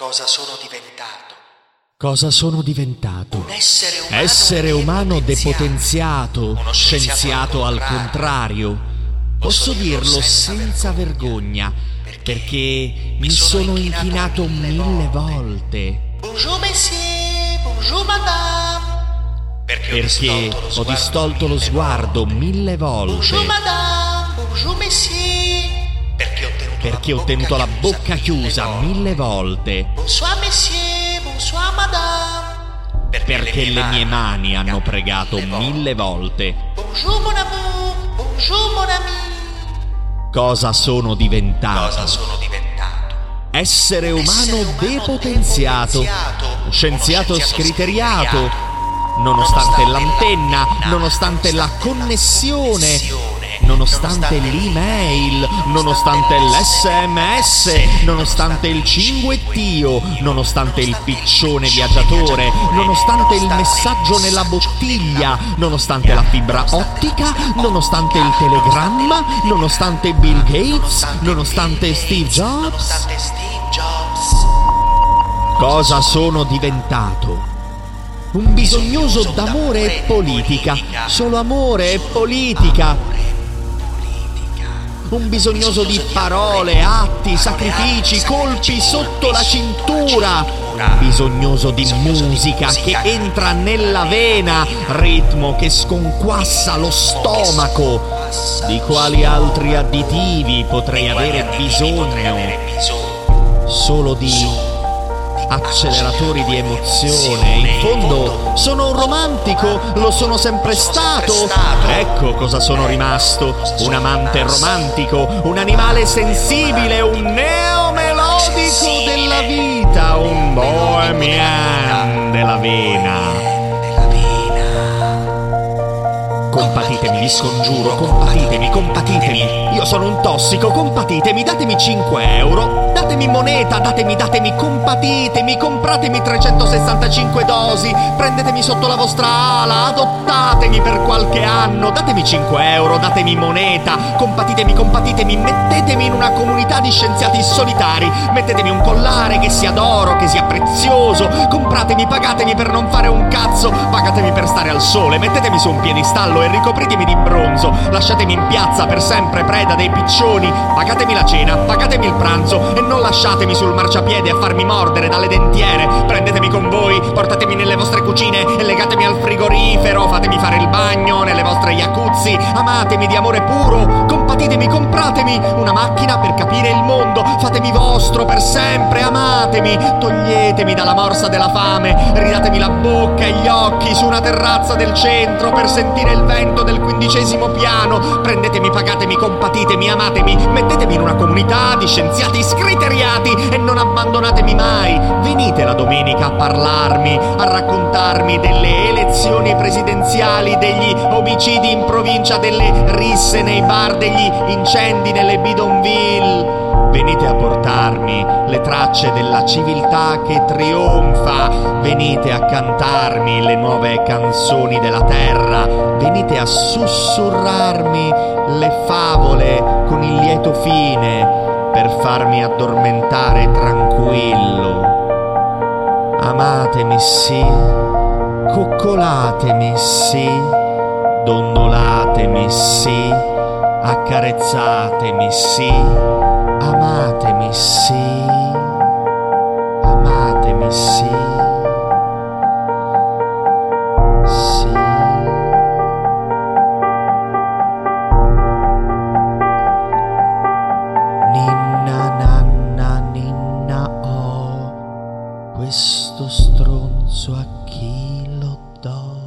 Cosa sono diventato? Cosa sono diventato? Un essere umano, Essere umano depotenziato. depotenziato, Uno scienziato al contrario. Posso dirlo senza vergogna, vergogna, perché mi sono inchinato mille volte. Bonjour messieurs, bonjour madame. Perché ho distolto lo sguardo mille volte. Bonjour madame, bonjour messieurs. Perché ho tenuto, la bocca chiusa mille volte. Bonsoir messieurs, bonsoir madame. Perché le mie mani hanno pregato mille volte. Bonjour mon amour, bonjour mon ami. Cosa sono diventato? Cosa sono diventato? Essere umano Essere umano depotenziato, depotenziato, scriteriato, scienziato nonostante nonostante l'antenna, l'antenna, nonostante la nonostante la connessione, connessione, nonostante l'email, nonostante l'SMS, nonostante il cinguettio, nonostante il piccione viaggiatore, nonostante il messaggio nella bottiglia, nonostante la fibra ottica, nonostante il telegramma, nonostante Bill Gates, nonostante Steve Jobs. Cosa sono diventato? Un bisognoso d'amore e politica, solo amore e politica. Un bisognoso di parole, atti, sacrifici, colpi sotto la cintura. Bisognoso di musica che entra nella vena, ritmo che sconquassa lo stomaco. Di quali altri additivi potrei avere bisogno? Solo di acceleratori di emozione. In fondo sono un romantico, lo sono sempre stato. Ecco cosa sono rimasto. Un amante romantico, un animale sensibile, un neomelodico della vita, un bohemian della vena. Scongiuro, compatitemi, compatitemi. Io sono un tossico, compatitemi, datemi 5 euro. Datemi moneta, datemi, datemi, compatitemi, compratemi 365 dosi. Prendetemi sotto la vostra ala, adottatemi per qualche anno. Datemi 5 euro, datemi moneta. Compatitemi, compatitemi, mettetemi in una comunità di scienziati solitari. Mettetemi un collare che sia d'oro, che sia prezioso. Compratemi, pagatemi per non fare un cazzo. Pagatemi per stare al sole. Mettetemi su un piedistallo e ricopritemi di bronzo. Lasciatemi in piazza per sempre preda dei piccioni. Pagatemi la cena, pagatemi il pranzo e non lasciatemi sul marciapiede a farmi mordere dalle dentiere. Prendetemi con voi, portatemi nelle vostre cucine e legatemi al frigorifero. Fatemi fare il bagno nelle vostre jacuzzi. Amatemi di amore puro. Compatitemi, compratemi una macchina per capire il mondo. Fatemi vostro per sempre. Amatemi. Toglietemi dalla morsa della fame. Ridatemi la bocca e gli occhi su una terrazza del centro per sentire il vento del quindicesimo piano. Prendetemi, pagatemi, compatitemi, amatemi. Mettetemi in una comunità di scienziati scriteriati e non abbandonatemi mai. Venite la domenica a parlarmi, a raccontarmi delle elezioni presidenziali, degli omicidi in provincia, delle risse nei bar, degli incendi nelle bidonville. Venite a portarmi le tracce della civiltà che trionfa. Venite a cantarmi le nuove canzoni della terra. Venite a sussurrarmi le favole con il lieto fine per farmi addormentare tranquillo. Amatemi sì, coccolatemi sì, dondolatemi sì, accarezzatemi sì, amatemi sì, amatemi sì. Ninna nanna ninna oh, questo stronzo a chi lo do?